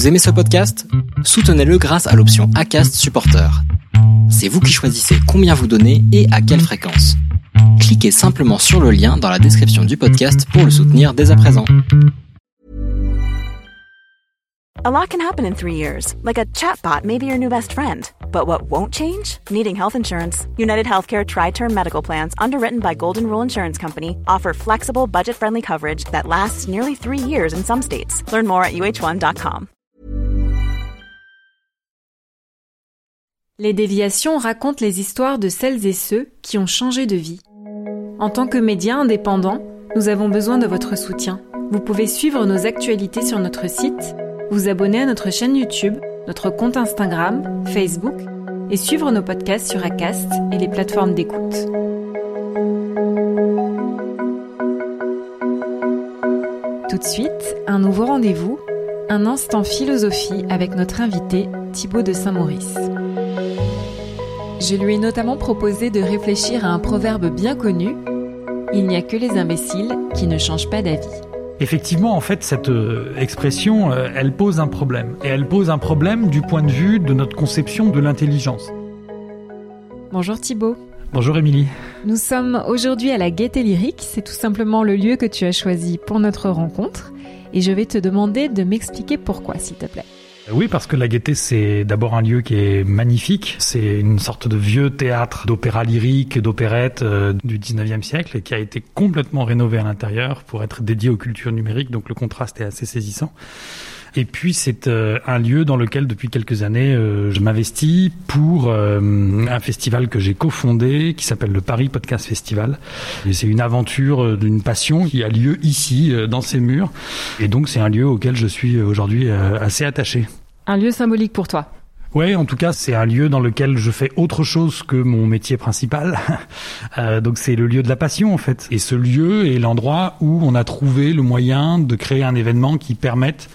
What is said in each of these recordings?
Vous aimez ce podcast? Soutenez-le grâce à l'option ACAST Supporter. C'est vous qui choisissez combien vous donnez et à quelle fréquence. Cliquez simplement sur le lien dans la description du podcast pour le soutenir dès à présent. A lot can happen in three years, like a chatbot may be your new best friend. But what won't change? Needing health insurance. United Healthcare Tri Term Medical Plans, underwritten by Golden Rule Insurance Company, offer flexible, budget friendly coverage that lasts nearly three years in some states. Learn more at uh1.com. Les déviations racontent les histoires de celles et ceux qui ont changé de vie. En tant que médias indépendants, nous avons besoin de votre soutien. Vous pouvez suivre nos actualités sur notre site, vous abonner à notre chaîne YouTube, notre compte Instagram, Facebook et suivre nos podcasts sur Acast et les plateformes d'écoute. Tout de suite, un nouveau rendez-vous, un instant philosophie avec notre invité Thibaut de Saint-Maurice. Je lui ai notamment proposé de réfléchir à un proverbe bien connu Il n'y a que les imbéciles qui ne changent pas d'avis. Effectivement, en fait, cette euh, expression, euh, elle pose un problème. Et elle pose un problème du point de vue de notre conception de l'intelligence. Bonjour Thibaut. Bonjour Émilie. Nous sommes aujourd'hui à la Gaieté Lyrique, c'est tout simplement le lieu que tu as choisi pour notre rencontre. Et je vais te demander de m'expliquer pourquoi, s'il te plaît. Oui, parce que la Gaîté, c'est d'abord un lieu qui est magnifique. C'est une sorte de vieux théâtre d'opéra lyrique, d'opérette euh, du 19e siècle et qui a été complètement rénové à l'intérieur pour être dédié aux cultures numériques. Donc le contraste est assez saisissant. Et puis c'est euh, un lieu dans lequel depuis quelques années euh, je m'investis pour un festival que j'ai cofondé qui s'appelle le Paris Podcast Festival. Et c'est une aventure d'une passion qui a lieu ici dans ces murs. Et donc c'est un lieu auquel je suis aujourd'hui assez attaché. Un lieu symbolique pour toi Ouais, en tout cas, c'est un lieu dans lequel je fais autre chose que mon métier principal. euh, donc c'est le lieu de la passion en fait. Et ce lieu est l'endroit où on a trouvé le moyen de créer un événement qui permette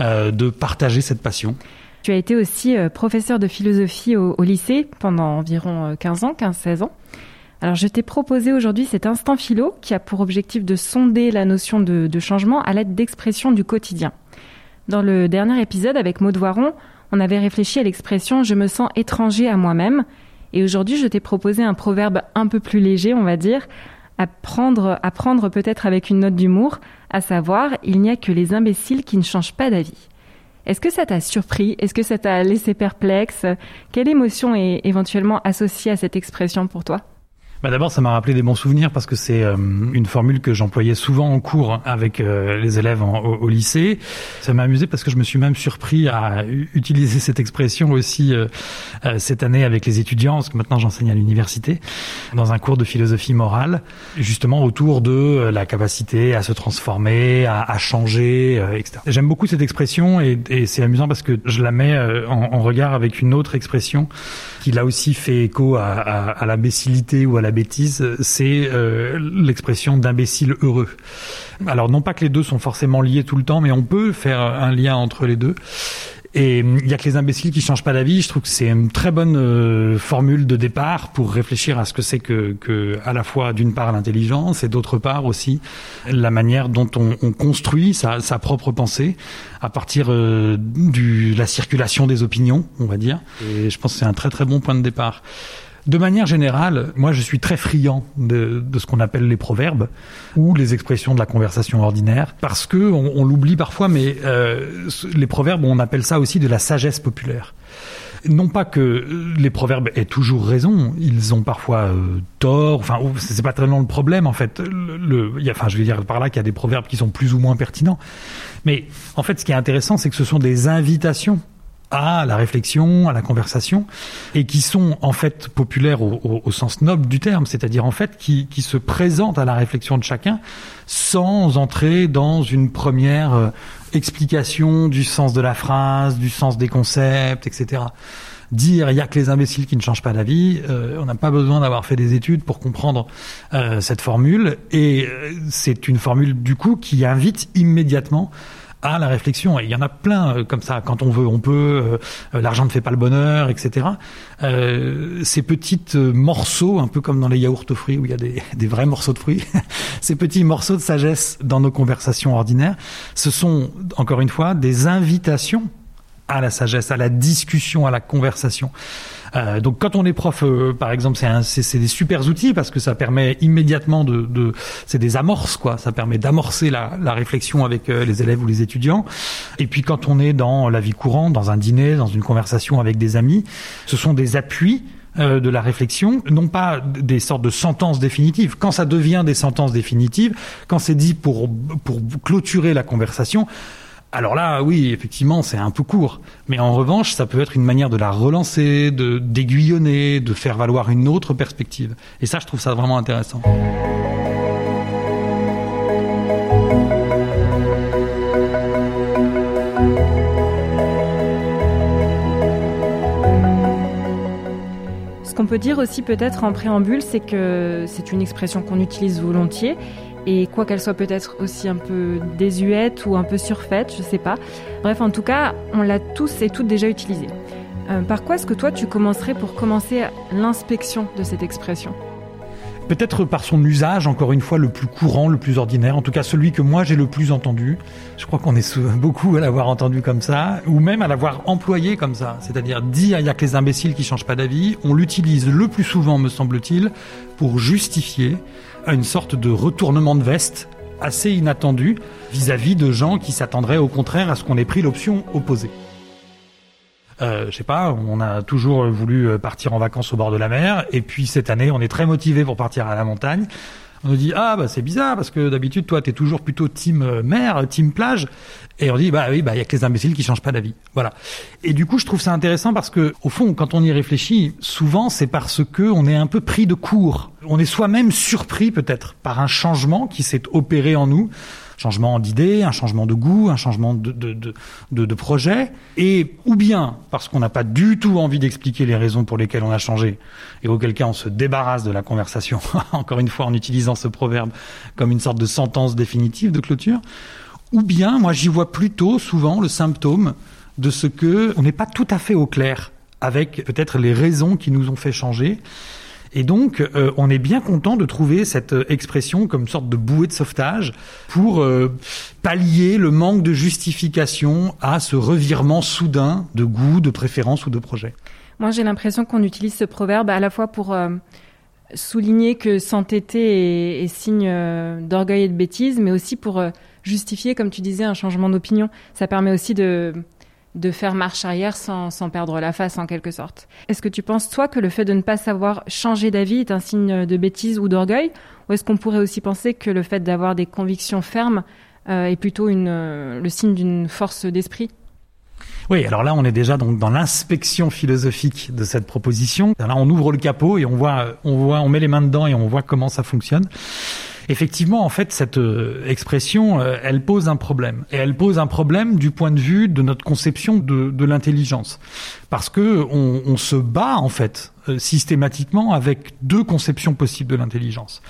euh, de partager cette passion. Tu as été aussi euh, professeur de philosophie au, au, lycée pendant environ 15 ans, 15-16 ans. Alors je t'ai proposé aujourd'hui cet instant philo qui a pour objectif de sonder la notion de, de changement à l'aide d'expressions du quotidien. Dans le dernier épisode avec Maud Voiron, on avait réfléchi à l'expression je me sens étranger à moi-même. Et aujourd'hui, je t'ai proposé un proverbe un peu plus léger, on va dire, à prendre, à prendre peut-être avec une note d'humour, à savoir il n'y a que les imbéciles qui ne changent pas d'avis. Est-ce que ça t'a surpris? Est-ce que ça t'a laissé perplexe? Quelle émotion est éventuellement associée à cette expression pour toi? Bah D'abord, ça m'a rappelé des bons souvenirs parce que c'est euh, une formule que j'employais souvent en cours avec euh, les élèves au, lycée. Ça m'a amusé parce que je me suis même surpris à utiliser cette expression aussi euh, cette année avec les étudiants, parce que maintenant j'enseigne à l'université, dans un cours de philosophie morale, justement autour de la capacité à se transformer, à, changer, etc. J'aime beaucoup cette expression et, c'est amusant parce que je la mets en, regard avec une autre expression qui là aussi fait écho à, à, l'imbécilité ou à la bêtise, c'est euh, l'expression d'imbécile heureux. Alors non pas que les deux sont forcément liés tout le temps, mais on peut faire un lien entre les deux. Et il y a que les imbéciles qui changent pas d'avis. Je trouve que c'est une très bonne euh, formule de départ pour réfléchir à ce que c'est que, que, à la fois d'une part l'intelligence et d'autre part aussi la manière dont on, on construit sa, sa, propre pensée à partir euh, de la circulation des opinions, on va dire. Et je pense que c'est un très très bon point de départ. De manière générale, moi je suis très friand de, de ce qu'on appelle les proverbes ou les expressions de la conversation ordinaire, parce que on, on l'oublie parfois, mais euh, les proverbes, on appelle ça aussi de la sagesse populaire. Non pas que les proverbes aient toujours raison, ils ont parfois euh, tort. Enfin, c'est pas tellement le problème en fait. Le, le y a, enfin, je veux dire par là qu'il y a des proverbes qui sont plus ou moins pertinents. Mais en fait, ce qui est intéressant, c'est que ce sont des invitations à la réflexion, à la conversation, et qui sont en fait populaires au, au, au sens noble du terme, c'est-à-dire en fait qui, qui, se présentent à la réflexion de chacun sans entrer dans une première euh, explication du sens de la phrase, du sens des concepts, etc. Dire il y a que les imbéciles qui ne changent pas d'avis, euh, on n'a pas besoin d'avoir fait des études pour comprendre euh, cette formule, et euh, c'est une formule du coup qui invite immédiatement à la réflexion. Et il y en a plein euh, comme ça. Quand on veut, on peut. Euh, L'argent ne fait pas le bonheur, etc. Euh, ces petites morceaux, un peu comme dans les yaourts aux fruits où il y a des vrais morceaux de fruits, ces petits morceaux de sagesse dans nos conversations ordinaires, ce sont encore une fois des invitations à la sagesse, à la discussion, à la conversation. Euh, donc quand on est prof, euh, par exemple, c'est des super outils parce que ça permet immédiatement de, de c'est des amorces quoi, ça permet d'amorcer la, la, réflexion avec euh, les élèves ou les étudiants. Et puis quand on est dans la vie courante, dans un dîner, dans une conversation avec des amis, ce sont des appuis de la réflexion, non pas des sortes de sentences définitives. Quand ça devient des sentences définitives, quand c'est dit pour pour clôturer la conversation, alors là, oui, effectivement, c'est un peu court. Mais en revanche, ça peut être une manière de la relancer, de d'aiguillonner, de faire valoir une autre perspective. Et ça, je trouve ça vraiment intéressant. Ce qu'on peut dire aussi peut-être en préambule, c'est que c'est une expression qu'on utilise volontiers et quoi qu'elle soit peut-être aussi un peu désuète ou un peu surfaite, je sais pas. Bref, en tout cas, on l'a tous et toutes déjà utilisée. Euh, par quoi est-ce que toi tu commencerais pour commencer l'inspection de cette expression? Peut-être par son usage, encore une fois, le plus courant, le plus ordinaire, en tout cas celui que moi j'ai le plus entendu. Je crois qu'on est beaucoup à l'avoir entendu comme ça, ou même à l'avoir employé comme ça. C'est-à-dire dire il y a que les imbéciles qui changent pas d'avis. On l'utilise le plus souvent, me semble-t-il, pour justifier une sorte de retournement de veste assez inattendu vis-à-vis de gens qui s'attendraient au contraire à ce qu'on ait pris l'option opposée. Euh, je sais pas, on a toujours voulu partir en vacances au bord de la mer, et puis cette année, on est très motivé pour partir à la montagne. On nous dit ah bah c'est bizarre parce que d'habitude toi t'es toujours plutôt team euh, mer, team plage, et on dit bah oui bah il y a que les imbéciles qui changent pas d'avis, voilà. Et du coup je trouve ça intéressant parce que au fond quand on y réfléchit, souvent c'est parce que on est un peu pris de court, on est soi-même surpris peut-être par un changement qui s'est opéré en nous changement d'idée, un changement de goût, un changement de, de, de, projet, et ou bien parce qu'on n'a pas du tout envie d'expliquer les raisons pour lesquelles on a changé, et auquel cas on se débarrasse de la conversation, encore une fois en utilisant ce proverbe comme une sorte de sentence définitive de clôture, ou bien moi j'y vois plutôt souvent le symptôme de ce que on n'est pas tout à fait au clair avec peut-être les raisons qui nous ont fait changer et donc, euh, on est bien content de trouver cette euh, expression comme sorte de bouée de sauvetage pour euh, pallier le manque de justification à ce revirement soudain de goût, de préférence ou de projet. Moi, j'ai l'impression qu'on utilise ce proverbe à la fois pour souligner que s'entêter est, signe d'orgueil et de bêtise, mais aussi pour justifier, comme tu disais, un changement d'opinion. Ça permet aussi de de faire marche arrière sans, sans perdre la face en quelque sorte. Est-ce que tu penses, toi, que le fait de ne pas savoir changer d'avis est un signe de bêtise ou d'orgueil? Ou est-ce qu'on pourrait aussi penser que le fait d'avoir des convictions fermes euh, est plutôt une, euh, le signe d'une force d'esprit? Oui, alors là, on est déjà donc dans l'inspection philosophique de cette proposition. Là, on ouvre le capot et on voit, on voit, on met les mains dedans et on voit comment ça fonctionne. Effectivement, en fait, cette euh, expression, euh, elle pose un problème. Et elle pose un problème du point de vue de notre conception de, de l'intelligence. Parce que on, se bat, en fait, euh, systématiquement avec deux conceptions possibles de l'intelligence.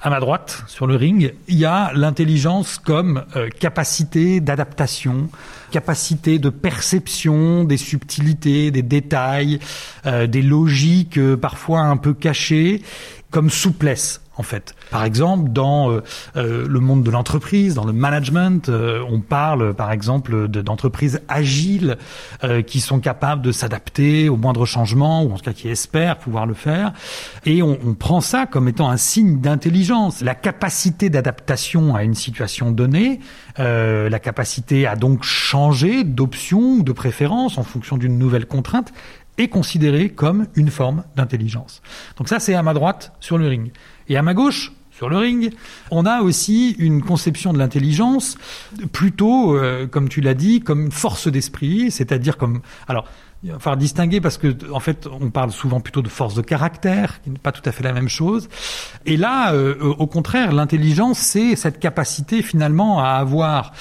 À ma droite, sur le ring, il y a l'intelligence comme capacité d'adaptation, capacité de perception des subtilités, des détails, des logiques parfois un peu cachées, comme souplesse en fait. Par exemple, dans euh, euh, le monde de l'entreprise, dans le management, euh, on parle par exemple d'entreprises agiles qui sont capables de s'adapter aux moindres changements, ou en tout cas qui espèrent pouvoir le faire. Et on, on prend ça comme étant un signe d'intelligence. La capacité d'adaptation à une situation donnée, la capacité à donc changer d'option ou de préférence en fonction d'une nouvelle contrainte, est considérée comme une forme d'intelligence. Donc ça, c'est à ma droite sur le ring. Et à ma gauche, sur le ring, on a aussi une conception de l'intelligence plutôt, euh, comme tu l'as dit, comme force d'esprit, c'est-à-dire comme... Alors, il va falloir distinguer parce que en fait, on parle souvent plutôt de force de caractère, qui n'est pas tout à fait la même chose. Et là, euh, au contraire, l'intelligence, c'est cette capacité finalement à avoir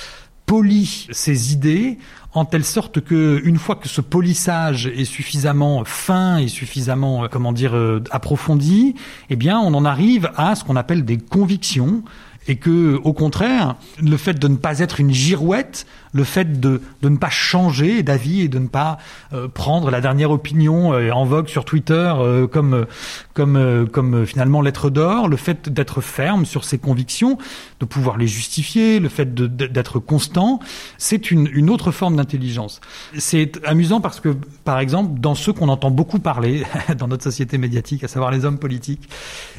poli ses idées en telle sorte que une fois que ce polissage est suffisamment fin et suffisamment euh, comment dire euh, approfondi, eh bien on en arrive à ce qu'on appelle des convictions. Et que au contraire le fait de ne pas être une girouette le fait de, de ne pas changer d'avis et de ne pas euh, prendre la dernière opinion euh, en vogue sur Twitter euh, comme comme comme finalement lettre d'or, le fait d'être ferme sur ses convictions, de pouvoir les justifier, le fait d'être constant, c'est une, une autre forme d'intelligence. C'est amusant parce que par exemple dans ceux qu'on entend beaucoup parler dans notre société médiatique, à savoir les hommes politiques,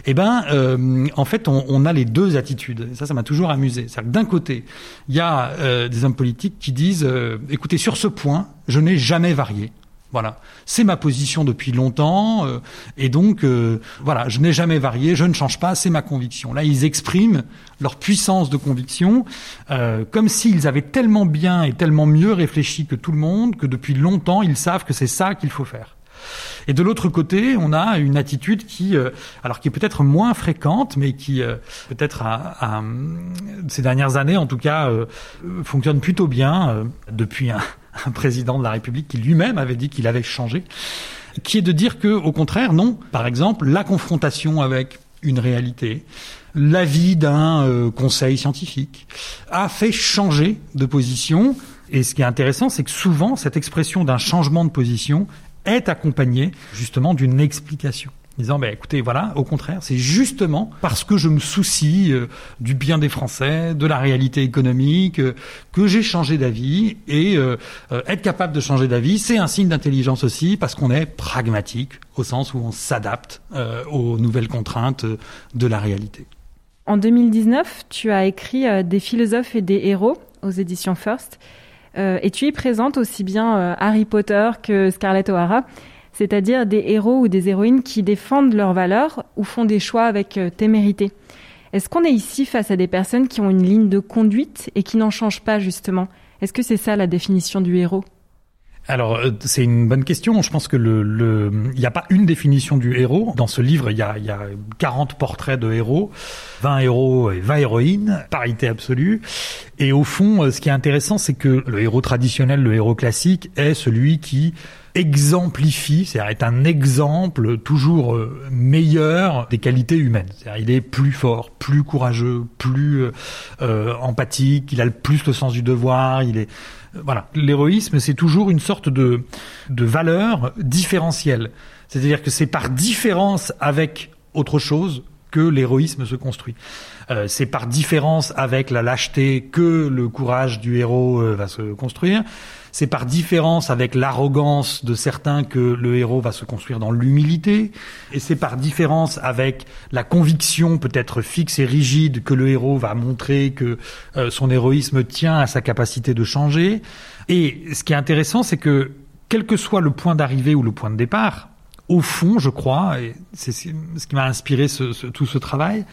eh ben en fait on, a les deux attitudes. Ça, ça m'a toujours amusé. C'est-à-dire que d'un côté, il y a des hommes politiques qui disent, écoutez sur ce point, je n'ai jamais varié. Voilà, c'est ma position depuis longtemps, euh, et donc euh, voilà, je n'ai jamais varié, je ne change pas, c'est ma conviction. Là, ils expriment leur puissance de conviction, euh, comme s'ils avaient tellement bien et tellement mieux réfléchi que tout le monde, que depuis longtemps, ils savent que c'est ça qu'il faut faire. Et de l'autre côté, on a une attitude qui, alors qui est peut-être moins fréquente, mais qui peut-être à, ces dernières années, en tout cas, fonctionne plutôt bien depuis un, un président de la République qui lui-même avait dit qu'il avait changé, qui est de dire que, au contraire, non. Par exemple, la confrontation avec une réalité, l'avis d'un euh, conseil scientifique, a fait changer de position. Et ce qui est intéressant, c'est que souvent, cette expression d'un changement de position est accompagnée justement d'une explication disant bah, écoutez voilà au contraire c'est justement parce que je me soucie euh, du bien des Français de la réalité économique euh, que j'ai changé d'avis et euh, être capable de changer d'avis c'est un signe d'intelligence aussi parce qu'on est pragmatique au sens où on s'adapte aux nouvelles contraintes de la réalité. En 2019 tu as écrit des philosophes et des héros aux éditions First et tu y présentes aussi bien Harry Potter que Scarlett O'Hara c'est-à-dire des héros ou des héroïnes qui défendent leurs valeurs ou font des choix avec euh, témérité. Est-ce qu'on est ici face à des personnes qui ont une ligne de conduite et qui n'en changent pas justement? Est-ce que c'est ça la définition du héros? Alors euh, c'est une bonne question. Je pense que le, il n'y a pas une définition du héros. Dans ce livre, il y a, il y a 40 portraits de héros, 20 héros et 20 héroïnes, parité absolue. Et au fond, euh, ce qui est intéressant, c'est que le héros traditionnel, le héros classique, est celui qui exemplifie, c'est-à-dire est un exemple toujours euh, meilleur des qualités humaines. C'est-à-dire il est plus fort, plus courageux, plus euh, empathique, il a le plus le sens du devoir, il est voilà. L'héroïsme, c'est toujours une sorte de de valeur différentielle. C'est-à-dire que c'est par différence avec autre chose que l'héroïsme se construit. Euh, c'est par différence avec la lâcheté que le courage du héros va se construire c'est par différence avec l'arrogance de certains que le héros va se construire dans l'humilité, et c'est par différence avec la conviction peut-être fixe et rigide que le héros va montrer que euh, son héroïsme tient à sa capacité de changer. Et ce qui est intéressant, c'est que quel que soit le point d'arrivée ou le point de départ, au fond, je crois, et c'est ce qui m'a inspiré tout ce travail,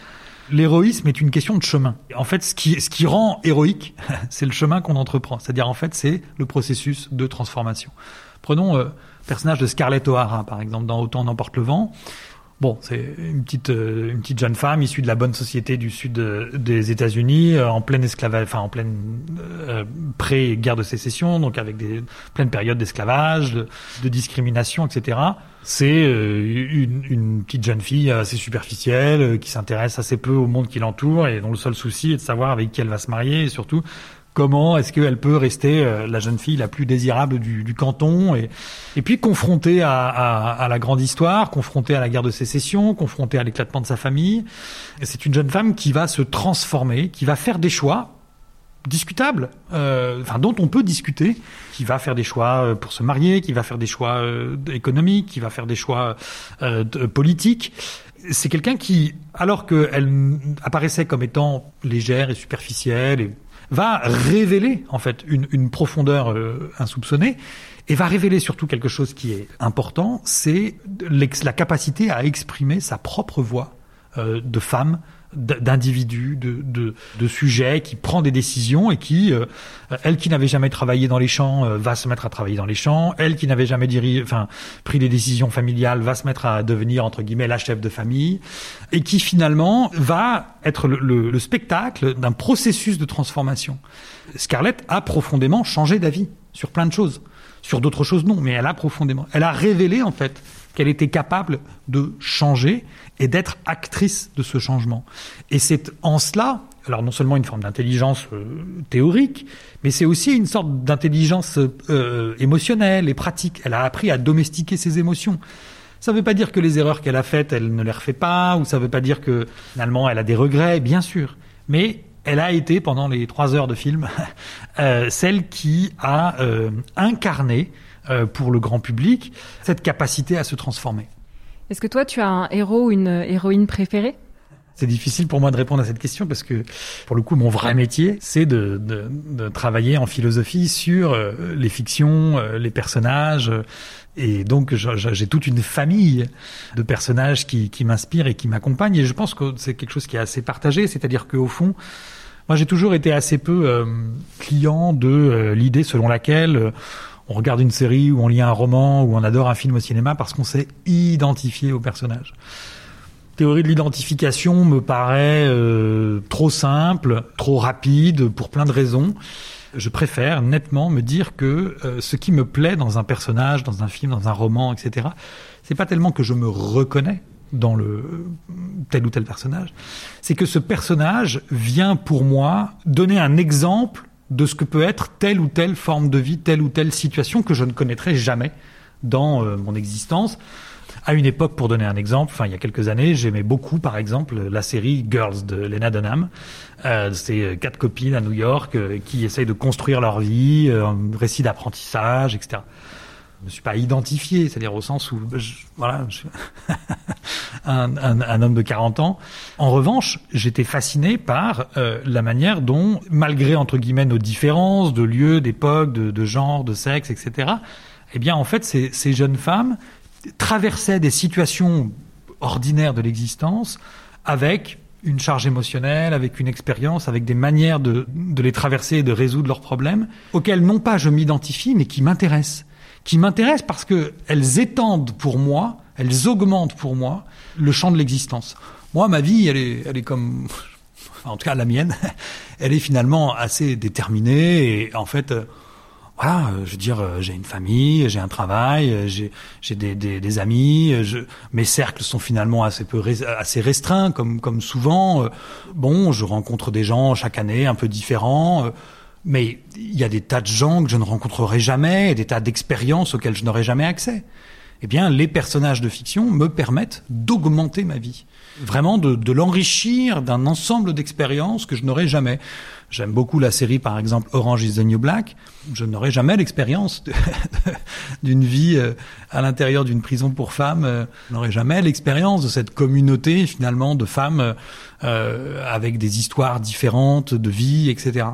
l'héroïsme est une question de chemin. En fait, ce qui, ce qui rend héroïque, c'est le chemin qu'on entreprend. C'est-à-dire, en fait, c'est le processus de transformation. Prenons euh, le personnage de Scarlett O'Hara, par exemple, dans Autant n'emporte le vent. Bon, c'est une petite euh, une petite jeune femme issue de la bonne société du sud euh, des États-Unis, en pleine esclavage, enfin en pleine pré-guerre de sécession, donc avec des pleines périodes d'esclavage, de, de, discrimination, etc c'est euh, une, une, petite jeune fille assez superficielle euh, qui s'intéresse assez peu au monde qui l'entoure et dont le seul souci est de savoir avec qui elle va se marier et surtout comment est-ce qu'elle peut rester euh, la jeune fille la plus désirable du, du canton et, et puis confrontée à, à, à, la grande histoire, confrontée à la guerre de sécession, confrontée à l'éclatement de sa famille. C'est une jeune femme qui va se transformer, qui va faire des choix discutable, euh, enfin dont on peut discuter, qui va faire des choix euh, pour se marier, qui va faire des choix euh, économiques, qui va faire des choix euh, politiques. C'est quelqu'un qui, alors qu'elle apparaissait comme étant légère et superficielle, et va révéler en fait une, une profondeur insoupçonnée et va révéler surtout quelque chose qui est important, c'est la capacité à exprimer sa propre voix de femme d'individus, de, de, de, sujets, qui prend des décisions et qui, euh, elle qui n'avait jamais travaillé dans les champs, euh, va se mettre à travailler dans les champs. Elle qui n'avait jamais dirigé, enfin, pris des décisions familiales, va se mettre à devenir entre guillemets la chef de famille, et qui finalement va être le, le, le spectacle d'un processus de transformation. Scarlett a profondément changé d'avis sur plein de choses. Sur d'autres choses, non, mais elle a profondément. Elle a révélé en fait qu'elle était capable de changer et d'être actrice de ce changement. Et c'est en cela alors non seulement une forme d'intelligence euh, théorique, mais c'est aussi une sorte d'intelligence euh, émotionnelle et pratique. Elle a appris à domestiquer ses émotions. Ça ne veut pas dire que les erreurs qu'elle a faites, elle ne les refait pas, ou ça ne veut pas dire que finalement elle a des regrets, bien sûr. Mais elle a été, pendant les trois heures de film, euh, celle qui a incarné pour le grand public cette capacité à se transformer. Est-ce que toi, tu as un héros ou une héroïne préférée? C'est difficile pour moi de répondre à cette question parce que, pour le coup, mon vrai métier, c'est de, de, de, travailler en philosophie sur euh, les fictions, euh, les personnages. et donc, j'ai toute une famille de personnages qui, qui m'inspirent et qui m'accompagnent. Et je pense que c'est quelque chose qui est assez partagé. C'est-à-dire qu'au fond, moi, j'ai toujours été assez peu euh, client de l'idée selon laquelle on regarde une série ou on lit un roman ou on adore un film au cinéma parce qu'on s'est identifié au personnage théorie de l'identification me paraît euh, trop simple, trop rapide, pour plein de raisons. Je préfère nettement me dire que euh, ce qui me plaît dans un personnage, dans un film, dans un roman, etc., c'est pas tellement que je me reconnais dans le tel ou tel personnage, c'est que ce personnage vient pour moi donner un exemple de ce que peut être telle ou telle forme de vie, telle ou telle situation que je ne connaîtrai jamais dans euh, mon existence. À une époque, pour donner un exemple, enfin il y a quelques années, j'aimais beaucoup, par exemple, la série Girls de Lena Dunham. Euh, c'est euh, quatre copines à New York euh, qui essayent de construire leur vie, un récit d'apprentissage, etc. Je me suis pas identifié, c'est-à-dire au sens où, voilà, je suis un, homme de 40 ans. En revanche, j'étais fasciné par la manière dont, malgré entre guillemets nos différences de lieu, d'époque, de, genre, de sexe, etc. Eh bien, en fait, ces, ces jeunes femmes traversaient des situations ordinaires de l'existence avec une charge émotionnelle, avec une expérience, avec des manières de, de les traverser et de résoudre leurs problèmes, auxquels non pas je m'identifie, mais qui m'intéressent. Qui m'intéressent parce qu'elles étendent pour moi, elles augmentent pour moi le champ de l'existence. Moi, ma vie, elle est, elle est comme, en tout cas la mienne, elle est finalement assez déterminée et en fait, voilà, euh, je veux dire, euh, j'ai une famille, j'ai un travail, euh, j'ai j'ai des, des, amis, mes cercles sont finalement assez peu assez restreints, comme comme souvent. Bon, je rencontre des gens chaque année un peu différents, mais il y a des tas de gens que je ne rencontrerai jamais, des tas d'expériences auxquelles je n'aurai jamais accès. Eh bien, les personnages de fiction me permettent d'augmenter ma vie, vraiment de, de l'enrichir d'un ensemble d'expériences que je n'aurai jamais. J'aime beaucoup la série, par exemple, Orange is the New Black. Je n'aurai jamais l'expérience d'une vie euh, à l'intérieur d'une prison pour femmes. Euh, je n'aurai jamais l'expérience de cette communauté, finalement, de femmes euh, avec des histoires différentes de vie, etc.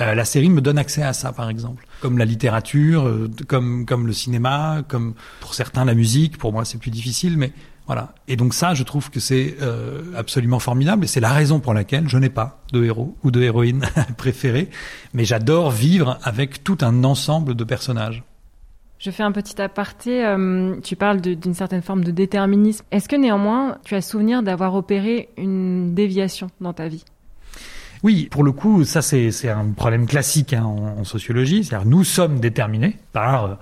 Euh, la série me donne accès à ça, par exemple. Comme la littérature, comme, comme le cinéma, comme pour certains la musique. Pour moi, c'est plus difficile, mais voilà. Et donc ça, je trouve que c'est euh, absolument formidable et c'est la raison pour laquelle je n'ai pas de héros ou de héroïne préférés, mais j'adore vivre avec tout un ensemble de personnages. Je fais un petit aparté. Euh, tu parles d'une certaine forme de déterminisme. Est-ce que néanmoins, tu as souvenir d'avoir opéré une déviation dans ta vie? Oui, pour le coup, ça c'est un problème classique hein, en, sociologie. C'est-à-dire nous sommes déterminés par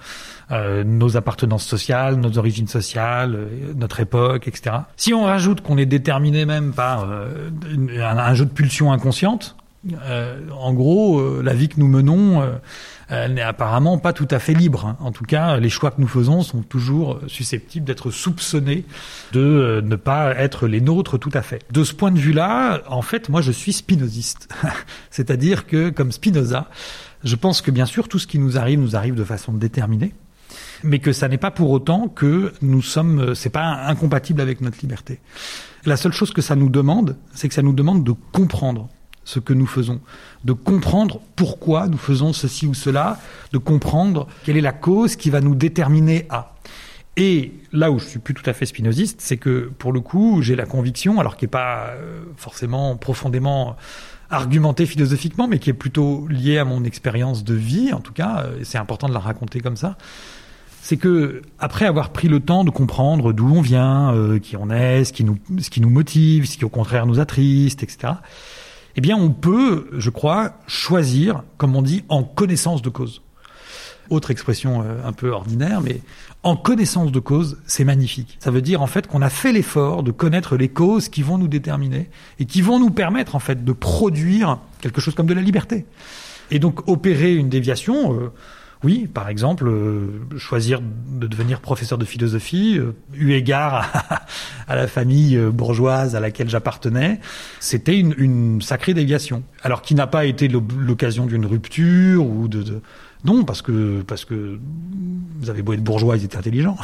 euh, nos appartenances sociales, nos origines sociales, euh, notre époque, etc. Si on rajoute qu'on est déterminé même par euh, un, un, jeu de pulsions inconscientes, en gros, la vie que nous menons n'est apparemment pas tout à fait libre. Hein. En tout cas, les choix que nous faisons sont toujours susceptibles d'être soupçonnés de ne pas être les nôtres tout à fait. De ce point de vue-là, en fait, moi, je suis spinoziste. C'est-à-dire que, comme Spinoza, je pense que bien sûr, tout ce qui nous arrive nous arrive de façon déterminée mais que ça n'est pas pour autant que nous sommes, euh, c'est pas incompatible avec notre liberté. La seule chose que ça nous demande, c'est que ça nous demande de comprendre ce que nous faisons, de comprendre pourquoi nous faisons ceci ou cela, de comprendre quelle est la cause qui va nous déterminer à. Et là où je suis plus tout à fait spinoziste, c'est que pour le coup, j'ai la conviction, alors qui est pas euh, forcément profondément argumentée philosophiquement, mais qui est plutôt liée à mon expérience de vie, en tout cas, euh, c'est important de la raconter comme ça, c'est que après avoir pris le temps de comprendre d'où on vient, euh, qui on est, ce qui nous ce qui nous motive, ce qui au contraire nous attriste, etc. Eh bien, on peut, je crois, choisir, comme on dit, en connaissance de cause. autre expression euh, un peu ordinaire, mais en connaissance de cause, c'est magnifique. Ça veut dire en fait qu'on a fait l'effort de connaître les causes qui vont nous déterminer et qui vont nous permettre en fait de produire quelque chose comme de la liberté. Et donc opérer une déviation, euh, oui, par exemple, euh, choisir de devenir professeur de philosophie, euh, eu égard à, la famille euh, bourgeoise à laquelle j'appartenais, c'était une, sacrée déviation. Alors qui n'a pas été l'occasion d'une rupture ou de, non, parce que parce que vous avez beau être bourgeois, ils étaient intelligents,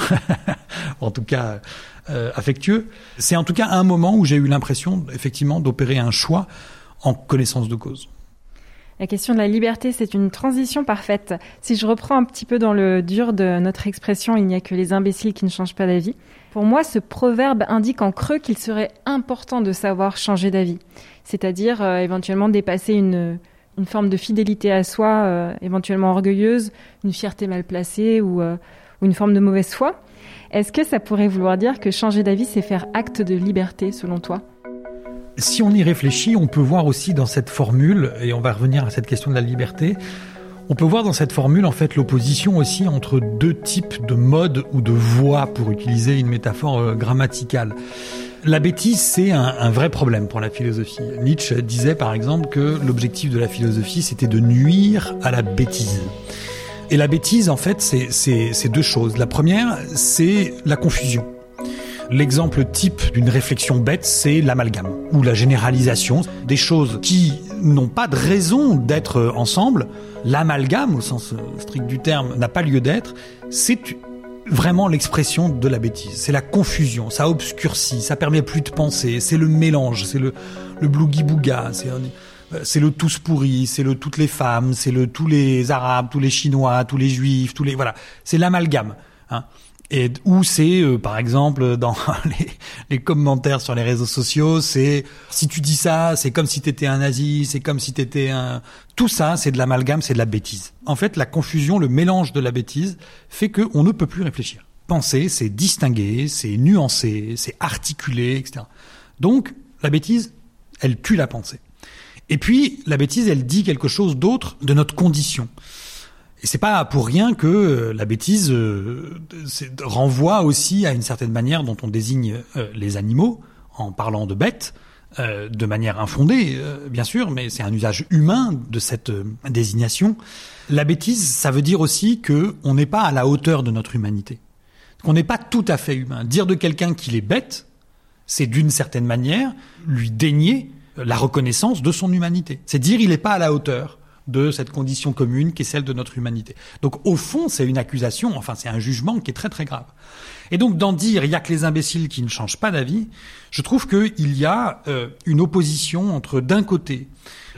en tout cas affectueux. C'est en tout cas un moment où j'ai eu l'impression effectivement d'opérer un choix en connaissance de cause. La question de la liberté, c'est une transition parfaite. Si je reprends un petit peu dans le dur de notre expression, il n'y a que les imbéciles qui ne changent pas d'avis. Pour moi, ce proverbe indique en creux qu'il serait important de savoir changer d'avis, c'est-à-dire euh, éventuellement dépasser une, forme de fidélité à soi, euh, éventuellement orgueilleuse, une fierté mal placée ou, euh, ou une forme de mauvaise foi. Est-ce que ça pourrait vouloir dire que changer d'avis, c'est faire acte de liberté, selon toi? Si on y réfléchit, on peut voir aussi dans cette formule, et on va revenir à cette question de la liberté, on peut voir dans cette formule en fait l'opposition aussi entre deux types de modes ou de voix, pour utiliser une métaphore euh, grammaticale. La bêtise, c'est un, un, vrai problème pour la philosophie. Nietzsche disait par exemple que l'objectif de la philosophie, c'était de nuire à la bêtise. Et la bêtise, en fait, c'est deux choses. La première, c'est la confusion. L'exemple type d'une réflexion bête, c'est l'amalgame ou la généralisation des choses qui n'ont pas de raison d'être ensemble. L'amalgame, au sens strict du terme, n'a pas lieu d'être. C'est vraiment l'expression de la bêtise. C'est la confusion, ça obscurcit, ça permet plus de penser, c'est le mélange, c'est le, le blougi-bouga, c'est c'est le tous pourri, c'est le toutes les femmes, c'est le tous les arabes, tous les chinois, tous les juifs, tous les voilà, c'est l'amalgame. Hein et où c'est euh, par exemple dans les, les, commentaires sur les réseaux sociaux c'est si tu dis ça c'est comme si t'étais un nazi c'est comme si t'étais un tout ça c'est de l'amalgame c'est de la bêtise. En fait la confusion le mélange de la bêtise fait que on ne peut plus réfléchir. Penser c'est distinguer c'est nuancer c'est articuler etc donc la bêtise elle tue la pensée. Et puis la bêtise elle dit quelque chose d'autre de notre condition et c'est pas pour rien que euh, la bêtise euh, renvoie aussi à une certaine manière dont on désigne euh, les animaux en parlant de bêtes, de manière infondée, bien sûr, mais c'est un usage humain de cette désignation. La bêtise, ça veut dire aussi que on n'est pas à la hauteur de notre humanité, qu'on n'est pas tout à fait humain. Dire de quelqu'un qu'il est bête, c'est d'une certaine manière lui dénier la reconnaissance de son humanité. C'est dire il n'est pas à la hauteur de cette condition commune qui est celle de notre humanité. Donc au fond, c'est une accusation, enfin c'est un jugement qui est très très grave. Et donc d'en dire il y a que les imbéciles qui ne changent pas d'avis, je trouve qu'il y a euh, une opposition entre d'un côté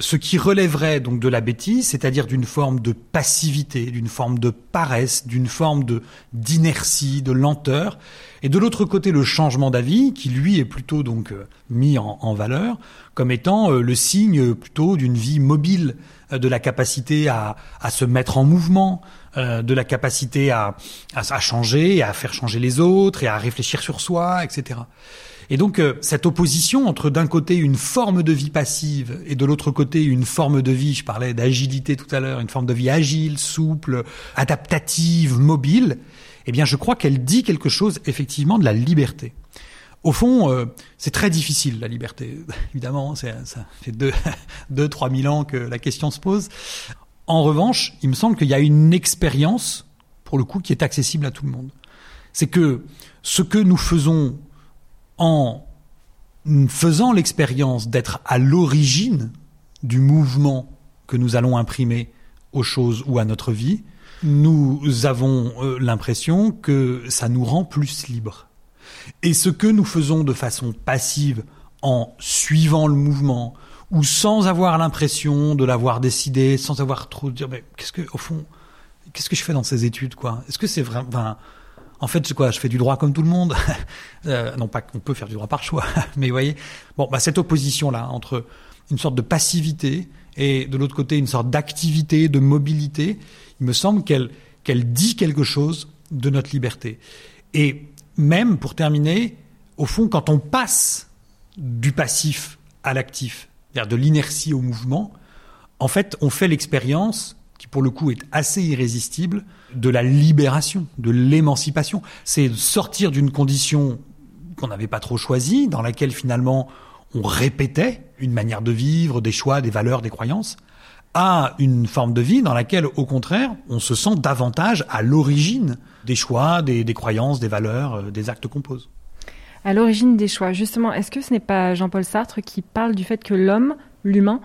ce qui relèverait donc de la bêtise, c'est-à-dire d'une forme de passivité, d'une forme de paresse, d'une forme de d'inertie, de lenteur, et de l'autre côté le changement d'avis, qui lui est plutôt donc euh, mis en, valeur comme étant euh, le signe plutôt d'une vie mobile, de la capacité à, à, se mettre en mouvement, de la capacité à, à, à changer, à faire changer les autres et à réfléchir sur soi, etc. Et donc euh, cette opposition entre d'un côté une forme de vie passive et de l'autre côté une forme de vie, je parlais d'agilité tout à l'heure, une forme de vie agile, souple, adaptative, mobile, eh bien je crois qu'elle dit quelque chose effectivement de la liberté. Au fond, euh, c'est très difficile la liberté. Évidemment, ça fait deux, deux, trois mille ans que la question se pose. En revanche, il me semble qu'il y a une expérience, pour le coup, qui est accessible à tout le monde. C'est que ce que nous faisons en faisant l'expérience d'être à l'origine du mouvement que nous allons imprimer aux choses ou à notre vie, nous avons euh, l'impression que ça nous rend plus libres. Et ce que nous faisons de façon passive en suivant le mouvement ou sans avoir l'impression de l'avoir décidé, sans avoir trop de dire mais qu'est-ce que au fond qu'est-ce que je fais dans ces études quoi? Est-ce que c'est vraiment en fait, c'est quoi? Je fais du droit comme tout le monde? euh, non pas qu'on peut faire du droit par choix, mais vous voyez. Bon, bah, cette opposition-là entre une sorte de passivité et de l'autre côté une sorte d'activité, de mobilité, il me semble qu'elle qu'elle dit quelque chose de notre liberté. Et même pour terminer, au fond, quand on passe du passif à l'actif, c'est-à-dire de l'inertie au mouvement, en fait, on fait l'expérience qui pour le coup est assez irrésistible, de la libération, de l'émancipation. C'est sortir d'une condition qu'on n'avait pas trop choisie, dans laquelle finalement on répétait une manière de vivre, des choix, des valeurs, des croyances, à une forme de vie dans laquelle, au contraire, on se sent davantage à l'origine des choix, des, croyances, des valeurs, euh, des actes qu'on pose. À l'origine des choix, justement, est-ce que ce n'est pas Jean-Paul Sartre qui parle du fait que l'homme, l'humain,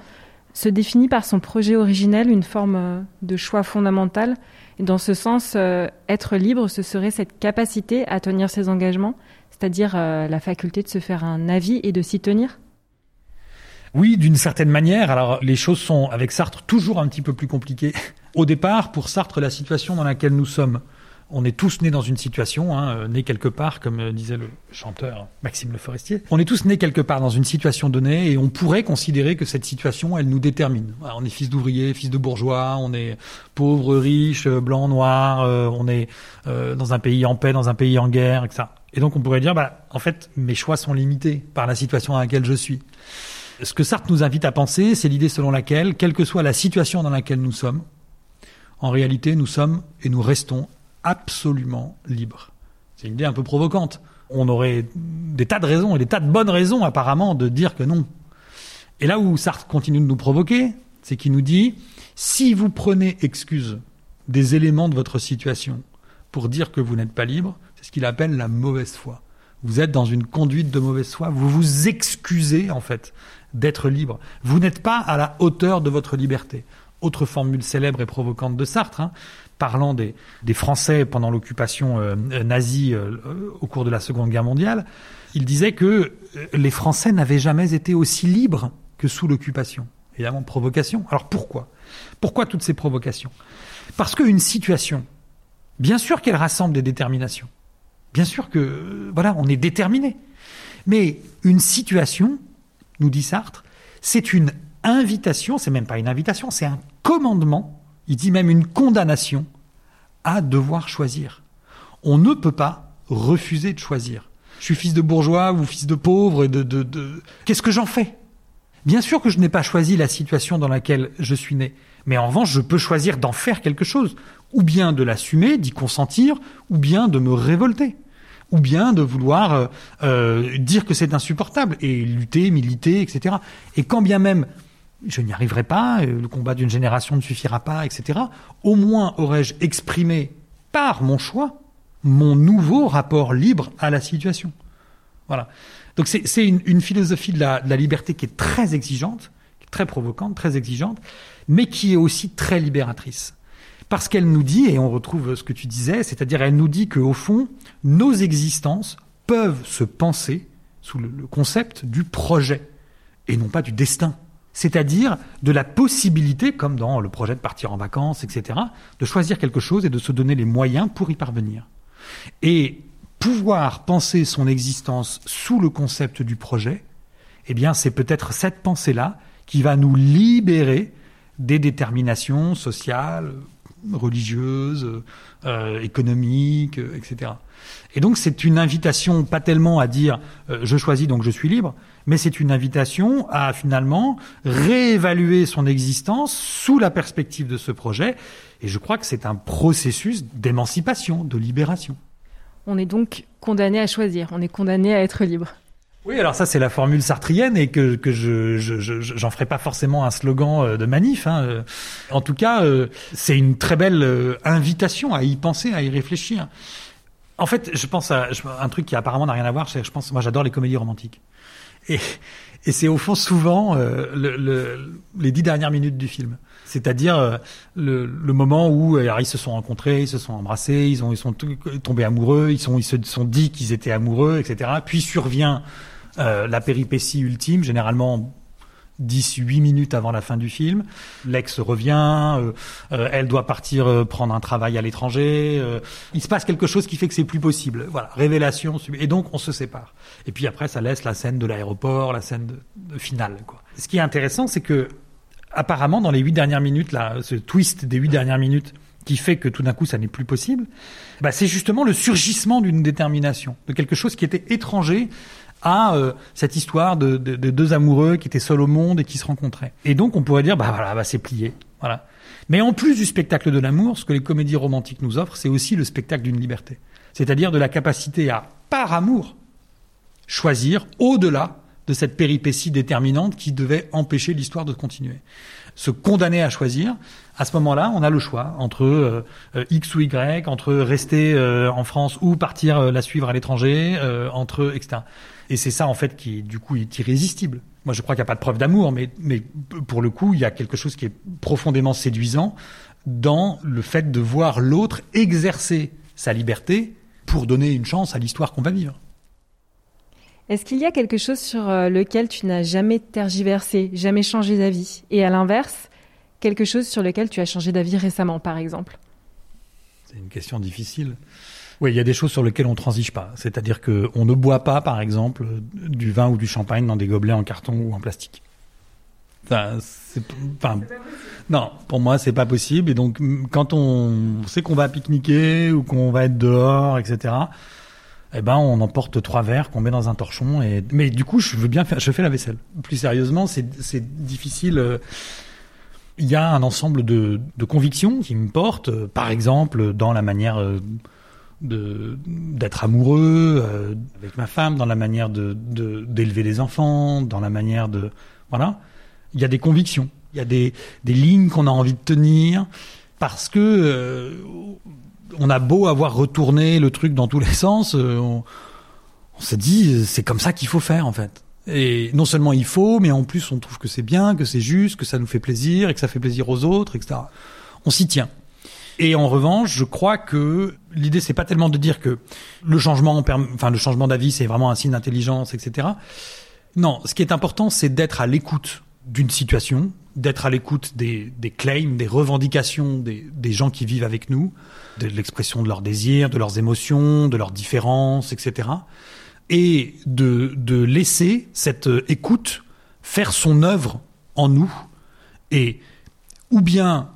se définit par son projet originel, une forme euh, de choix fondamental? Et dans ce sens, euh, être libre, ce serait cette capacité à tenir ses engagements, c'est-à-dire la faculté de se faire un avis et de s'y tenir? Oui, d'une certaine manière. Alors, les choses sont, avec Sartre, toujours un petit peu plus compliquées. Au départ, pour Sartre, la situation dans laquelle nous sommes, on est tous nés dans une situation, hein, euh, nés quelque part, comme euh, disait le chanteur Maxime Le Forestier. On est tous nés quelque part dans une situation donnée et on pourrait considérer que cette situation, elle nous détermine. on est fils d'ouvrier, fils de bourgeois, on est pauvre, riche, blanc, noir, euh, on est dans un pays en paix, dans un pays en guerre, etc. Et donc on pourrait dire, bah, en fait, mes choix sont limités par la situation dans laquelle je suis. Ce que Sartre nous invite à penser, c'est l'idée selon laquelle, quelle que soit la situation dans laquelle nous sommes, en réalité, nous sommes et nous restons absolument libres. C'est une idée un peu provocante. On aurait des tas de raisons et des tas de bonnes raisons apparemment de dire que non. Et là où Sartre continue de nous provoquer, c'est qu'il nous dit, si vous prenez excuse des éléments de votre situation pour dire que vous n'êtes pas libre, c'est ce qu'il appelle la mauvaise foi. Vous êtes dans une conduite de mauvaise foi, vous vous excusez en fait d'être libre. Vous n'êtes pas à la hauteur de votre liberté. Autre formule célèbre et provocante de Sartre, hein, parlant des, des, Français pendant l'occupation euh, nazie euh, au cours de la Seconde Guerre mondiale, il disait que euh, les Français n'avaient jamais été aussi libres que sous l'occupation. Évidemment, provocation. Alors pourquoi? Pourquoi toutes ces provocations? Parce qu'une situation, bien sûr qu'elle rassemble des déterminations. Bien sûr que, voilà, on est déterminé. Mais une situation, nous dit Sartre, c'est une invitation, c'est même pas une invitation, c'est un commandement, il dit même une condamnation à devoir choisir. On ne peut pas refuser de choisir. Je suis fils de bourgeois ou fils de pauvre, de, de, de... qu'est-ce que j'en fais? Bien sûr que je n'ai pas choisi la situation dans laquelle je suis né, mais en revanche, je peux choisir d'en faire quelque chose, ou bien de l'assumer, d'y consentir, ou bien de me révolter ou bien de vouloir euh, euh, dire que c'est insupportable et lutter, militer, etc. Et quand bien même je n'y arriverai pas, euh, le combat d'une génération ne suffira pas, etc. Au moins aurais-je exprimé par mon choix mon nouveau rapport libre à la situation. Voilà. Donc c'est une, une, philosophie de la, de la, liberté qui est très exigeante, très provocante, très exigeante, mais qui est aussi très libératrice parce qu'elle nous dit, et on retrouve ce que tu disais, c'est-à-dire elle nous dit qu'au fond, nos existences peuvent se penser sous le, concept du projet et non pas du destin. C'est-à-dire de la possibilité, comme dans le projet de partir en vacances, etc., de choisir quelque chose et de se donner les moyens pour y parvenir. Et pouvoir penser son existence sous le concept du projet, eh bien, c'est peut-être cette pensée-là qui va nous libérer des déterminations sociales, religieuse, euh, économique, euh, etc. Et donc c'est une invitation pas tellement à dire euh, je choisis donc je suis libre, mais c'est une invitation à finalement réévaluer son existence sous la perspective de ce projet. Et je crois que c'est un processus d'émancipation, de libération. On est donc condamné à choisir, on est condamné à être libre. Oui, alors ça c'est la formule sartrienne et que, que je j'en ferai pas forcément un slogan euh, de manif. Hein. En tout cas, euh, c'est une très belle euh, invitation à y penser, à y réfléchir. En fait, je pense à un truc qui apparemment n'a rien à voir. Je pense, moi, j'adore les comédies romantiques. Et, et c'est au fond souvent le, le, les dix dernières minutes du film. C'est-à-dire le, le, moment où alors, ils se sont rencontrés, ils se sont embrassés, ils ont ils sont tombés amoureux, ils sont ils se sont dit qu'ils étaient amoureux, etc. Puis survient euh, la péripétie ultime, généralement 10, 8 minutes avant la fin du film. L'ex revient, euh, euh, elle doit partir prendre un travail à l'étranger. il se passe quelque chose qui fait que c'est plus possible. Voilà, révélation. Et donc on se sépare. Et puis après, ça laisse la scène de l'aéroport, la scène finale. Ce qui est intéressant, c'est que apparemment dans les huit dernières minutes, là, ce twist des huit dernières minutes qui fait que tout d'un coup ça n'est plus possible, bah, c'est justement le surgissement d'une détermination, de quelque chose qui était étranger à euh, cette histoire de, de, de, deux amoureux qui étaient seuls au monde et qui se rencontraient. Et donc on pourrait dire bah voilà, bah c'est plié, voilà. Mais en plus du spectacle de l'amour, ce que les comédies romantiques nous offrent, c'est aussi le spectacle d'une liberté, c'est-à-dire de la capacité à par amour choisir au-delà de cette péripétie déterminante qui devait empêcher l'histoire de continuer. Se condamner à choisir, à ce moment-là, on a le choix entre euh, euh, X ou Y, entre rester euh, en France ou partir la suivre à l'étranger, entre etc. Et c'est ça en fait qui, du coup, est irrésistible. Moi, je crois qu'il n'y a pas de preuve d'amour, mais, mais pour le coup, il y a quelque chose qui est profondément séduisant dans le fait de voir l'autre exercer sa liberté pour donner une chance à l'histoire qu'on va vivre. Est-ce qu'il y a quelque chose sur euh, lequel tu n'as jamais tergiversé, jamais changé d'avis? Et à l'inverse, quelque chose sur lequel tu as changé d'avis récemment, par exemple? C'est une question difficile. Oui, il y a des choses sur lesquelles on transige pas. C'est-à-dire qu'on ne boit pas, par exemple, du vin ou du champagne dans des gobelets en carton ou en plastique. Enfin, enfin, non, pour moi, c'est pas possible. Et donc, quand on sait qu'on va pique-niquer ou qu'on va être dehors, etc., eh ben on emporte trois verres qu'on met dans un torchon. Et mais du coup, je veux bien faire, je fais la vaisselle. Plus sérieusement, c'est difficile. Euh, il y a un ensemble de, de convictions qui me portent, euh, par exemple dans la manière euh, d'être amoureux avec ma femme, dans la manière de d'élever des enfants, dans la manière de voilà. Il y a des convictions, il y a des des lignes qu'on a envie de tenir parce que on a beau avoir retourné le truc dans tous les sens, euh, on, s'est dit c'est comme ça qu'il faut faire en fait. Et non seulement il faut, mais en plus on trouve que c'est bien, que c'est juste, que ça nous fait plaisir et que ça fait plaisir aux autres, etc. On s'y tient. Et en revanche, je crois que l'idée c'est pas tellement de dire que le changement, enfin le changement d'avis, c'est vraiment un signe d'intelligence, etc. Non, ce qui est important, c'est d'être à l'écoute d'une situation, d'être à l'écoute des, claims, des revendications des, des gens qui vivent avec nous, de l'expression de leurs désirs, de leurs émotions, de leurs différences, etc. Et de, de laisser cette écoute faire son œuvre en nous et ou bien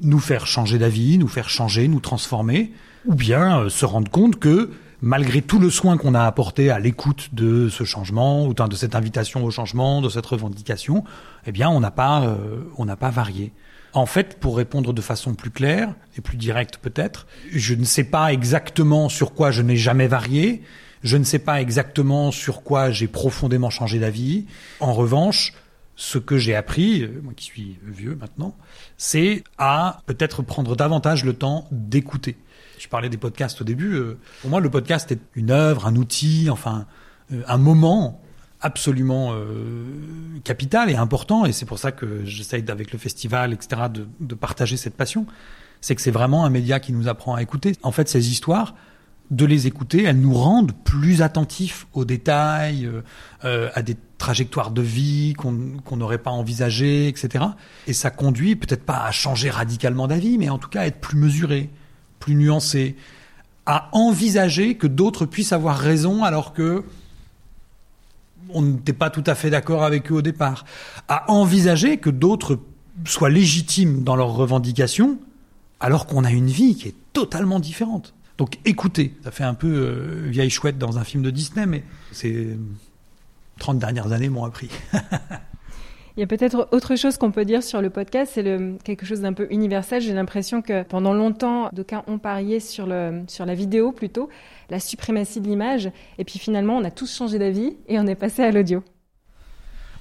nous faire changer d'avis, nous faire changer, nous transformer, ou bien euh, se rendre compte que malgré tout le soin qu'on a apporté à l'écoute de ce changement, ou de cette invitation au changement, de cette revendication, eh bien, on n'a pas, euh, on n'a pas varié. En fait, pour répondre de façon plus claire et plus directe peut-être, je ne sais pas exactement sur quoi je n'ai jamais varié. Je ne sais pas exactement sur quoi j'ai profondément changé d'avis. En revanche, ce que j'ai appris, euh, moi qui suis vieux maintenant, c'est à peut-être prendre davantage le temps d'écouter. Je parlais des podcasts au début. Euh, pour moi, le podcast est une œuvre, un outil, enfin, euh, un moment absolument euh, capital et important, et c'est pour ça que j'essaye avec le festival, etc., de, de partager cette passion. C'est que c'est vraiment un média qui nous apprend à écouter. En fait, ces histoires, de les écouter, elles nous rendent plus attentifs aux détails, euh, à des trajectoires de vie qu'on n'aurait pas envisagées, etc. Et ça conduit peut-être pas à changer radicalement d'avis, mais en tout cas à être plus mesuré, plus nuancé, à envisager que d'autres puissent avoir raison alors que on n'était pas tout à fait d'accord avec eux au départ, à envisager que d'autres soient légitimes dans leurs revendications, alors qu'on a une vie qui est totalement différente. Donc écoutez, ça fait un peu euh, vieille chouette dans un film de Disney, mais ces 30 dernières années m'ont appris. Il y a peut-être autre chose qu'on peut dire sur le podcast, c'est quelque chose d'un peu universel. J'ai l'impression que pendant longtemps, d'aucuns ont parié sur, le, sur la vidéo plutôt, la suprématie de l'image, et puis finalement, on a tous changé d'avis et on est passé à l'audio.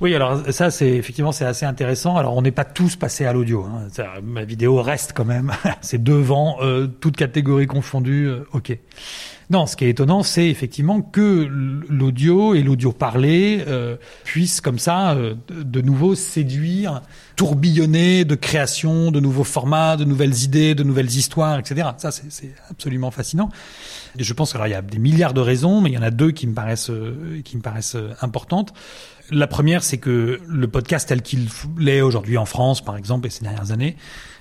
Oui, alors ça, c'est effectivement c'est assez intéressant. Alors on n'est pas tous passés à l'audio. Hein. Ma vidéo reste quand même. c'est devant euh, toute catégorie confondue. Euh, ok. Non, ce qui est étonnant, c'est effectivement que l'audio et l'audio parlé euh, puissent comme ça euh, de nouveau séduire, tourbillonner de création, de nouveaux formats, de nouvelles idées, de nouvelles histoires, etc. Ça, c'est absolument fascinant. Et je pense qu'il y a des milliards de raisons, mais il y en a deux qui me paraissent euh, qui me paraissent importantes. La première, c'est que le podcast tel qu'il l'est aujourd'hui en France, par exemple, et ces dernières années,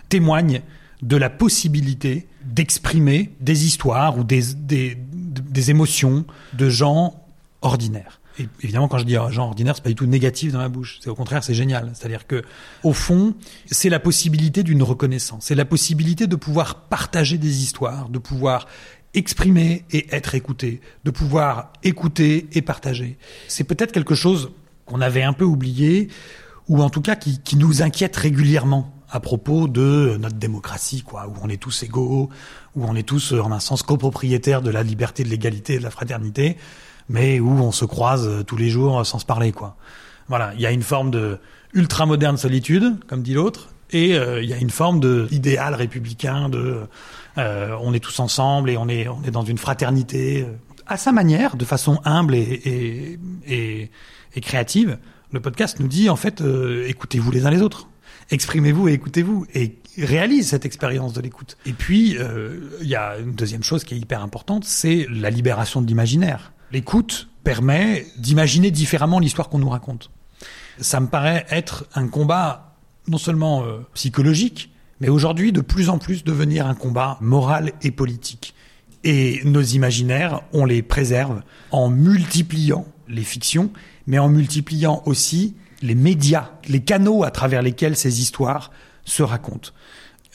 témoigne de la possibilité d'exprimer des histoires ou des, des, des, émotions de gens ordinaires. Et évidemment, quand je dis gens ordinaires, c'est pas du tout négatif dans ma bouche. C'est au contraire, c'est génial. C'est-à-dire que, au fond, c'est la possibilité d'une reconnaissance. C'est la possibilité de pouvoir partager des histoires, de pouvoir exprimer et être écouté, de pouvoir écouter et partager. C'est peut-être quelque chose qu'on avait un peu oublié, ou en tout cas qui, qui nous inquiète régulièrement à propos de notre démocratie, quoi, où on est tous égaux, où on est tous, en un sens, copropriétaires de la liberté, de l'égalité, de la fraternité, mais où on se croise tous les jours sans se parler, quoi. Voilà, il y a une forme de ultra moderne solitude, comme dit l'autre, et euh, il y a une forme de idéal républicain de euh, on est tous ensemble et on est on est dans une fraternité euh, à sa manière, de façon humble et et, et, créative. Le podcast nous dit en fait écoutez-vous les uns les autres, exprimez-vous et écoutez-vous et réalise cette expérience de l'écoute. Et puis il y a une deuxième chose qui est hyper importante, c'est la libération de l'imaginaire. L'écoute permet d'imaginer différemment l'histoire qu'on nous raconte. Ça me paraît être un combat non seulement euh, psychologique, mais aujourd'hui de plus en plus devenir un combat moral et politique. Et nos imaginaires, on les préserve en multipliant les fictions, mais en multipliant aussi les médias, les canaux à travers lesquels ces histoires se racontent.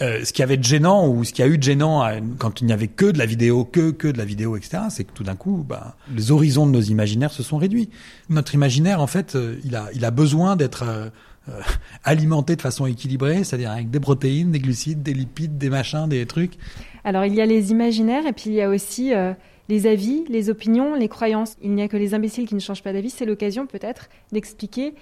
Euh, ce qui avait de gênant ou ce qui a eu de gênant quand il n'y avait que de la vidéo, que que de la vidéo, etc., c'est que tout d'un coup, bah, les horizons de nos imaginaires se sont réduits. Notre imaginaire, en fait, euh, il a il a besoin d'être euh, alimenté de façon équilibrée, c'est-à-dire avec des protéines, des glucides, des lipides, des machins, des trucs. Alors il y a les imaginaires et puis il y a aussi les avis, les opinions, les croyances. Il n'y a que les imbéciles qui ne changent pas d'avis. C'est l'occasion peut-être d'expliquer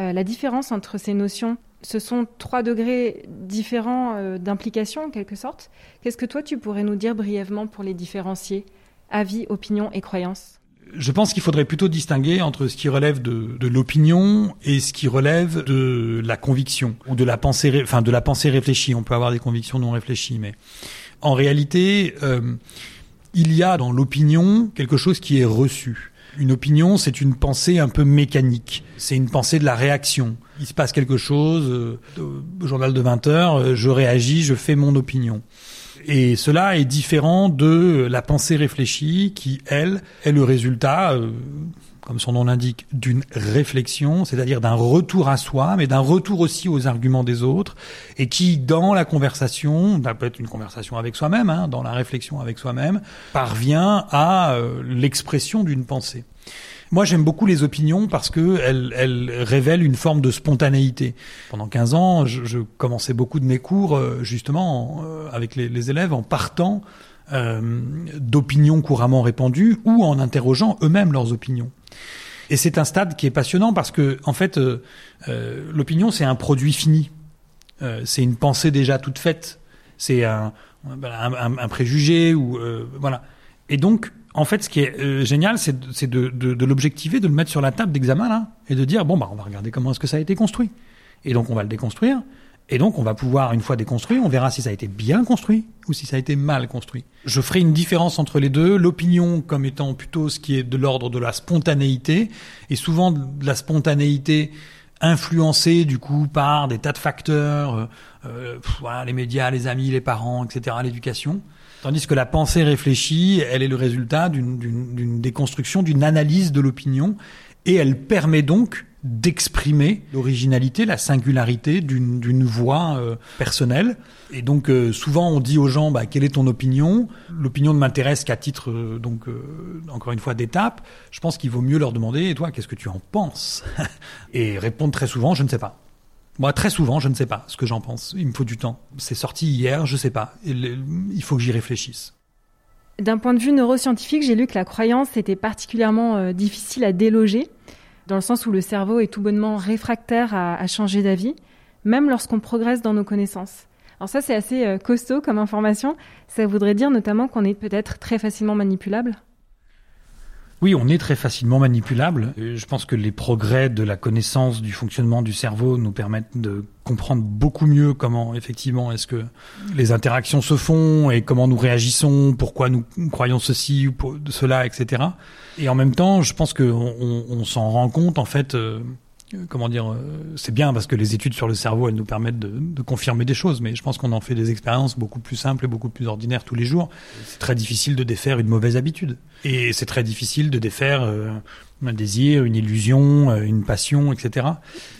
euh, la différence entre ces notions. Ce sont trois degrés différents d'implication en quelque sorte. Qu'est-ce que toi tu pourrais nous dire brièvement pour les différencier? Avis, opinion et croyances je pense qu'il faudrait plutôt distinguer entre ce qui relève de, de l'opinion et ce qui relève de la conviction ou de la pensée, enfin de la pensée réfléchie. On peut avoir des convictions non réfléchies, mais en réalité, euh, il y a dans l'opinion quelque chose qui est reçu. Une opinion, c'est une pensée un peu mécanique. C'est une pensée de la réaction. Il se passe quelque chose, euh, au journal de 20 heures, euh, je réagis, je fais mon opinion. Et cela est différent de la pensée réfléchie qui, elle, est le résultat, euh, comme son nom l'indique, d'une réflexion, c'est-à-dire d'un retour à soi, mais d'un retour aussi aux arguments des autres, et qui, dans la conversation, ça peut être une conversation avec soi-même, hein, dans la réflexion avec soi-même, parvient à euh, l'expression d'une pensée. Moi, j'aime beaucoup les opinions parce que elles, elles, révèlent une forme de spontanéité. Pendant 15 ans, je, je commençais beaucoup de mes cours euh, justement euh, avec les, les, élèves en partant euh, d'opinions couramment répandues ou en interrogeant eux-mêmes leurs opinions. Et c'est un stade qui est passionnant parce que, en fait, euh, l'opinion c'est un produit fini. c'est une pensée déjà toute faite. C'est un, un, un, préjugé ou voilà. Et donc, en fait, ce qui est euh, génial, c'est de, de, de l'objectiver, de le mettre sur la table d'examen là, et de dire bon bah on va regarder comment est-ce que ça a été construit. Et donc on va le déconstruire. Et donc on va pouvoir une fois déconstruit, on verra si ça a été bien construit ou si ça a été mal construit. Je ferai une différence entre les deux, l'opinion comme étant plutôt ce qui est de l'ordre de la spontanéité, et souvent de la spontanéité influencée du coup par des tas de facteurs, euh, euh voilà, les médias, les amis, les parents, etc., l'éducation. Tandis que la pensée réfléchie, elle est le résultat d'une déconstruction, d'une analyse de l'opinion, et elle permet donc d'exprimer l'originalité, la singularité d'une voix euh, personnelle. Et donc euh, souvent on dit aux gens bah, quelle est ton opinion? L'opinion ne m'intéresse qu'à titre euh, donc encore une fois d'étape. Je pense qu'il vaut mieux leur demander et toi qu'est-ce que tu en penses? Et répondre très souvent je ne sais pas. Moi, très souvent, je ne sais pas ce que j'en pense. Il me faut du temps. C'est sorti hier, je ne sais pas. Il faut que j'y réfléchisse. D'un point de vue neuroscientifique, j'ai lu que la croyance était particulièrement difficile à déloger, dans le sens où le cerveau est tout bonnement réfractaire à, changer d'avis, même lorsqu'on progresse dans nos connaissances. Alors ça, c'est assez euh, costaud comme information. Ça voudrait dire notamment qu'on est peut-être très facilement manipulable oui, on est très facilement manipulable. Je pense que les progrès de la connaissance du fonctionnement du cerveau nous permettent de comprendre beaucoup mieux comment effectivement est-ce que les interactions se font et comment nous réagissons, pourquoi nous croyons ceci ou cela, etc. Et en même temps, je pense qu'on on, s'en rend compte en fait. Euh, comment dire, euh, c'est bien parce que les études sur le cerveau, elles nous permettent de, confirmer des choses, mais je pense qu'on en fait des expériences beaucoup plus simples et beaucoup plus ordinaires tous les jours. C'est très difficile de défaire une mauvaise habitude. Et c'est très difficile de défaire euh, un désir, une illusion, euh, une passion, etc.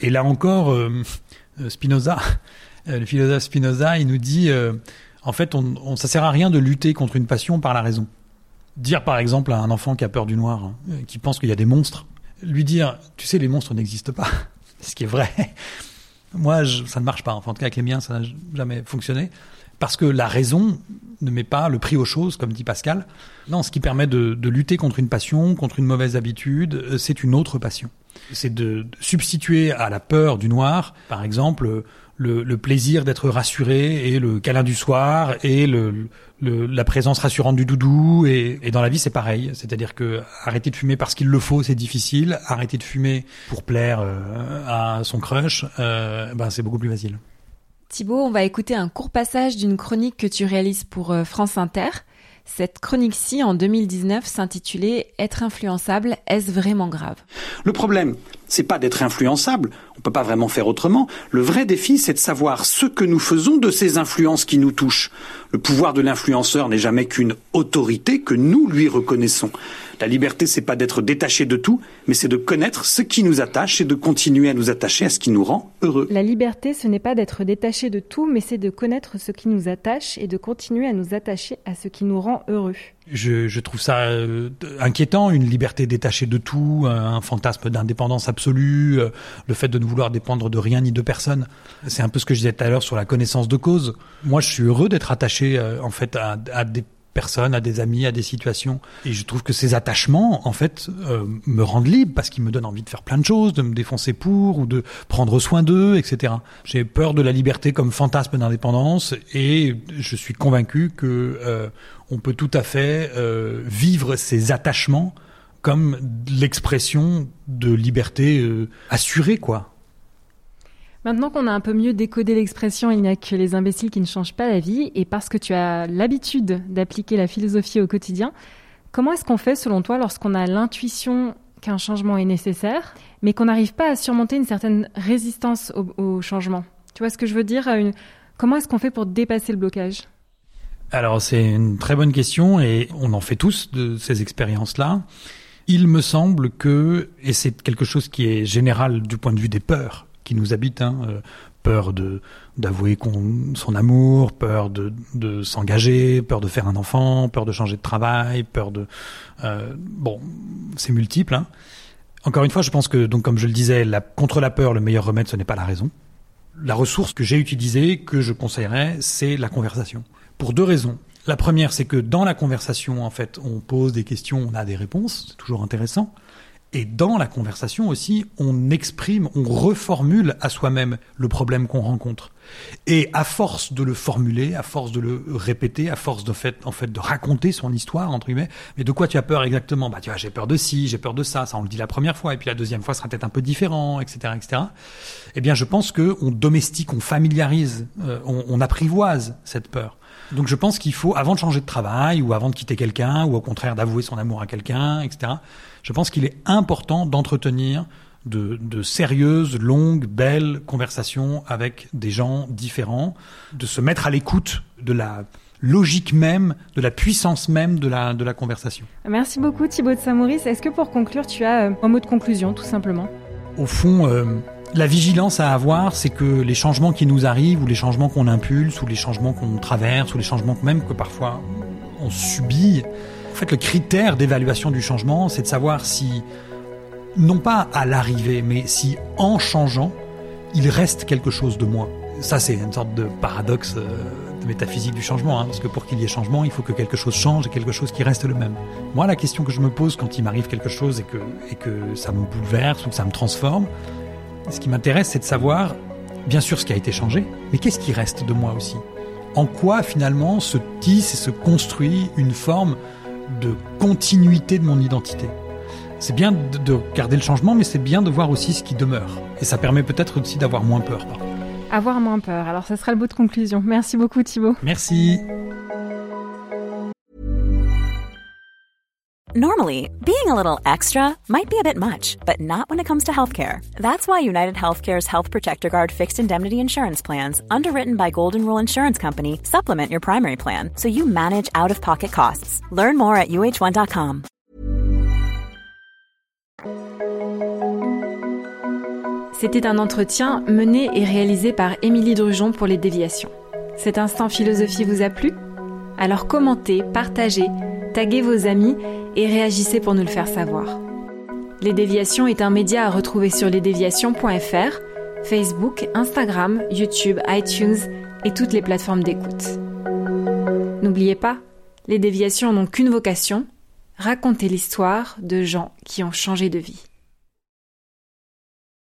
Et là encore, Spinoza, le philosophe Spinoza, il nous dit, en fait, on, on, ça sert à rien de lutter contre une passion par la raison. Dire par exemple à un enfant qui a peur du noir, hein, qui pense qu'il y a des monstres, lui dire, tu sais, les monstres n'existent pas, ce qui est vrai. Moi, ça ne marche pas. Enfin, en tout cas, avec les miens, ça n'a jamais fonctionné. Parce que la raison ne met pas le prix aux choses, comme dit Pascal. Non, ce qui permet de, de lutter contre une passion, contre une mauvaise habitude, euh, c'est une autre passion. C'est de, de substituer à la peur du noir, par exemple, le, le plaisir d'être rassuré et le câlin du soir et le, le, la présence rassurante du doudou. Et, et dans la vie, c'est pareil. C'est-à-dire que arrêter de fumer parce qu'il le faut, c'est difficile. Arrêter de fumer pour plaire euh, à son crush, euh, ben c'est beaucoup plus facile. Thibaut, on va écouter un court passage d'une chronique que tu réalises pour euh, France Inter. Cette chronique-ci, en 2019, s'intitulait Être influençable, est-ce vraiment grave? Le problème, c'est pas d'être influençable, on peut pas vraiment faire autrement. Le vrai défi, c'est de savoir ce que nous faisons de ces influences qui nous touchent. Le pouvoir de l'influenceur n'est jamais qu'une autorité que nous lui reconnaissons. La liberté, c'est pas d'être détaché de tout, mais c'est de connaître ce qui nous attache et de continuer à nous attacher à ce qui nous rend heureux. La liberté, ce n'est pas d'être détaché de tout, mais c'est de connaître ce qui nous attache et de continuer à nous attacher à ce qui nous rend heureux. Je, je trouve ça euh, inquiétant, une liberté détachée de tout, un fantasme d'indépendance absolue, euh, le fait de ne vouloir dépendre de rien ni de personne. C'est un peu ce que je disais tout à l'heure sur la connaissance de cause. Moi, je suis heureux d'être attaché euh, en fait à, à des personnes, à des amis, à des situations. Et je trouve que ces attachements, en fait, euh, me rendent libre parce qu'ils me donnent envie de faire plein de choses, de me défoncer pour ou de prendre soin d'eux, etc. J'ai peur de la liberté comme fantasme d'indépendance et je suis convaincu que euh, on peut tout à fait euh, vivre ces attachements comme l'expression de liberté assurée, quoi. Maintenant qu'on a un peu mieux décodé l'expression il n'y a que les imbéciles qui ne changent pas la vie, et parce que tu as l'habitude d'appliquer la philosophie au quotidien, comment est-ce qu'on fait selon toi lorsqu'on a l'intuition qu'un changement est nécessaire, mais qu'on n'arrive pas à surmonter une certaine résistance au, changement? Tu vois ce que je veux dire une... Comment est-ce qu'on fait pour dépasser le blocage? Alors c'est une très bonne question et on en fait tous de ces expériences-là. Il me semble que, et c'est quelque chose qui est général du point de vue des peurs, qui nous habitent, hein, euh, peur de d'avouer son amour, peur de, de s'engager, peur de faire un enfant, peur de changer de travail, peur de euh, bon, c'est multiple. Hein. Encore une fois, je pense que donc comme je le disais, la, contre la peur, le meilleur remède, ce n'est pas la raison. La ressource que j'ai utilisée, que je conseillerais, c'est la conversation. Pour deux raisons. La première, c'est que dans la conversation, en fait, on pose des questions, on a des réponses, c'est toujours intéressant. Et dans la conversation aussi, on exprime, on reformule à soi-même le problème qu'on rencontre. Et à force de le formuler, à force de le répéter, à force de fait, en fait, de raconter son histoire entre guillemets, mais de quoi tu as peur exactement? Bah tu vois, j'ai peur de ci, j'ai peur de ça. Ça on le dit la première fois, et puis la deuxième fois sera peut-être un peu différent, etc., etc. Eh bien, je pense que on domestique, on familiarise, euh, on, on apprivoise cette peur. Donc je pense qu'il faut, avant de changer de travail, ou avant de quitter quelqu'un, ou au contraire d'avouer son amour à quelqu'un, etc., je pense qu'il est important d'entretenir de, de, sérieuses, longues, belles conversations avec des gens différents, de se mettre à l'écoute de la logique même, de la puissance même de la, de la conversation. Merci beaucoup Thibaut de Samouris. Est-ce que pour conclure, tu as un mot de conclusion, tout simplement? Au fond, euh, la vigilance à avoir, c'est que les changements qui nous arrivent, ou les changements qu'on impulse, ou les changements qu'on traverse, ou les changements même que parfois on subit, fait, le critère d'évaluation du changement, c'est de savoir si, non pas à l'arrivée, mais si en changeant, il reste quelque chose de moi. Ça, c'est une sorte de paradoxe euh, métaphysique du changement, hein, parce que pour qu'il y ait changement, il faut que quelque chose change et quelque chose qui reste le même. Moi, la question que je me pose quand il m'arrive quelque chose et que, et que ça me bouleverse ou que ça me transforme, ce qui m'intéresse, c'est de savoir, bien sûr, ce qui a été changé, mais qu'est-ce qui reste de moi aussi? En quoi, finalement, se tisse et se construit une forme de continuité de mon identité c'est bien de garder le changement, mais c'est bien de voir aussi ce qui demeure. Et ça permet peut-être aussi d'avoir moins peur. Avoir moins peur. Alors, ça sera le bout de conclusion. Merci beaucoup, Thibaut. Merci. Normally, being a little extra might be a bit much, but not when it comes to healthcare. That's why United Healthcare's Health Protector Guard fixed indemnity insurance plans, underwritten by Golden Rule Insurance Company, supplement your primary plan so you manage out of pocket costs. Learn more at uh1.com. C'était un entretien mené et réalisé par Émilie Drujon pour les déviations. Cet instant philosophie vous a plu Alors commentez, partagez taguez vos amis et réagissez pour nous le faire savoir. Les Déviations est un média à retrouver sur lesdéviations.fr, Facebook, Instagram, YouTube, iTunes et toutes les plateformes d'écoute. N'oubliez pas, les déviations n'ont qu'une vocation, raconter l'histoire de gens qui ont changé de vie.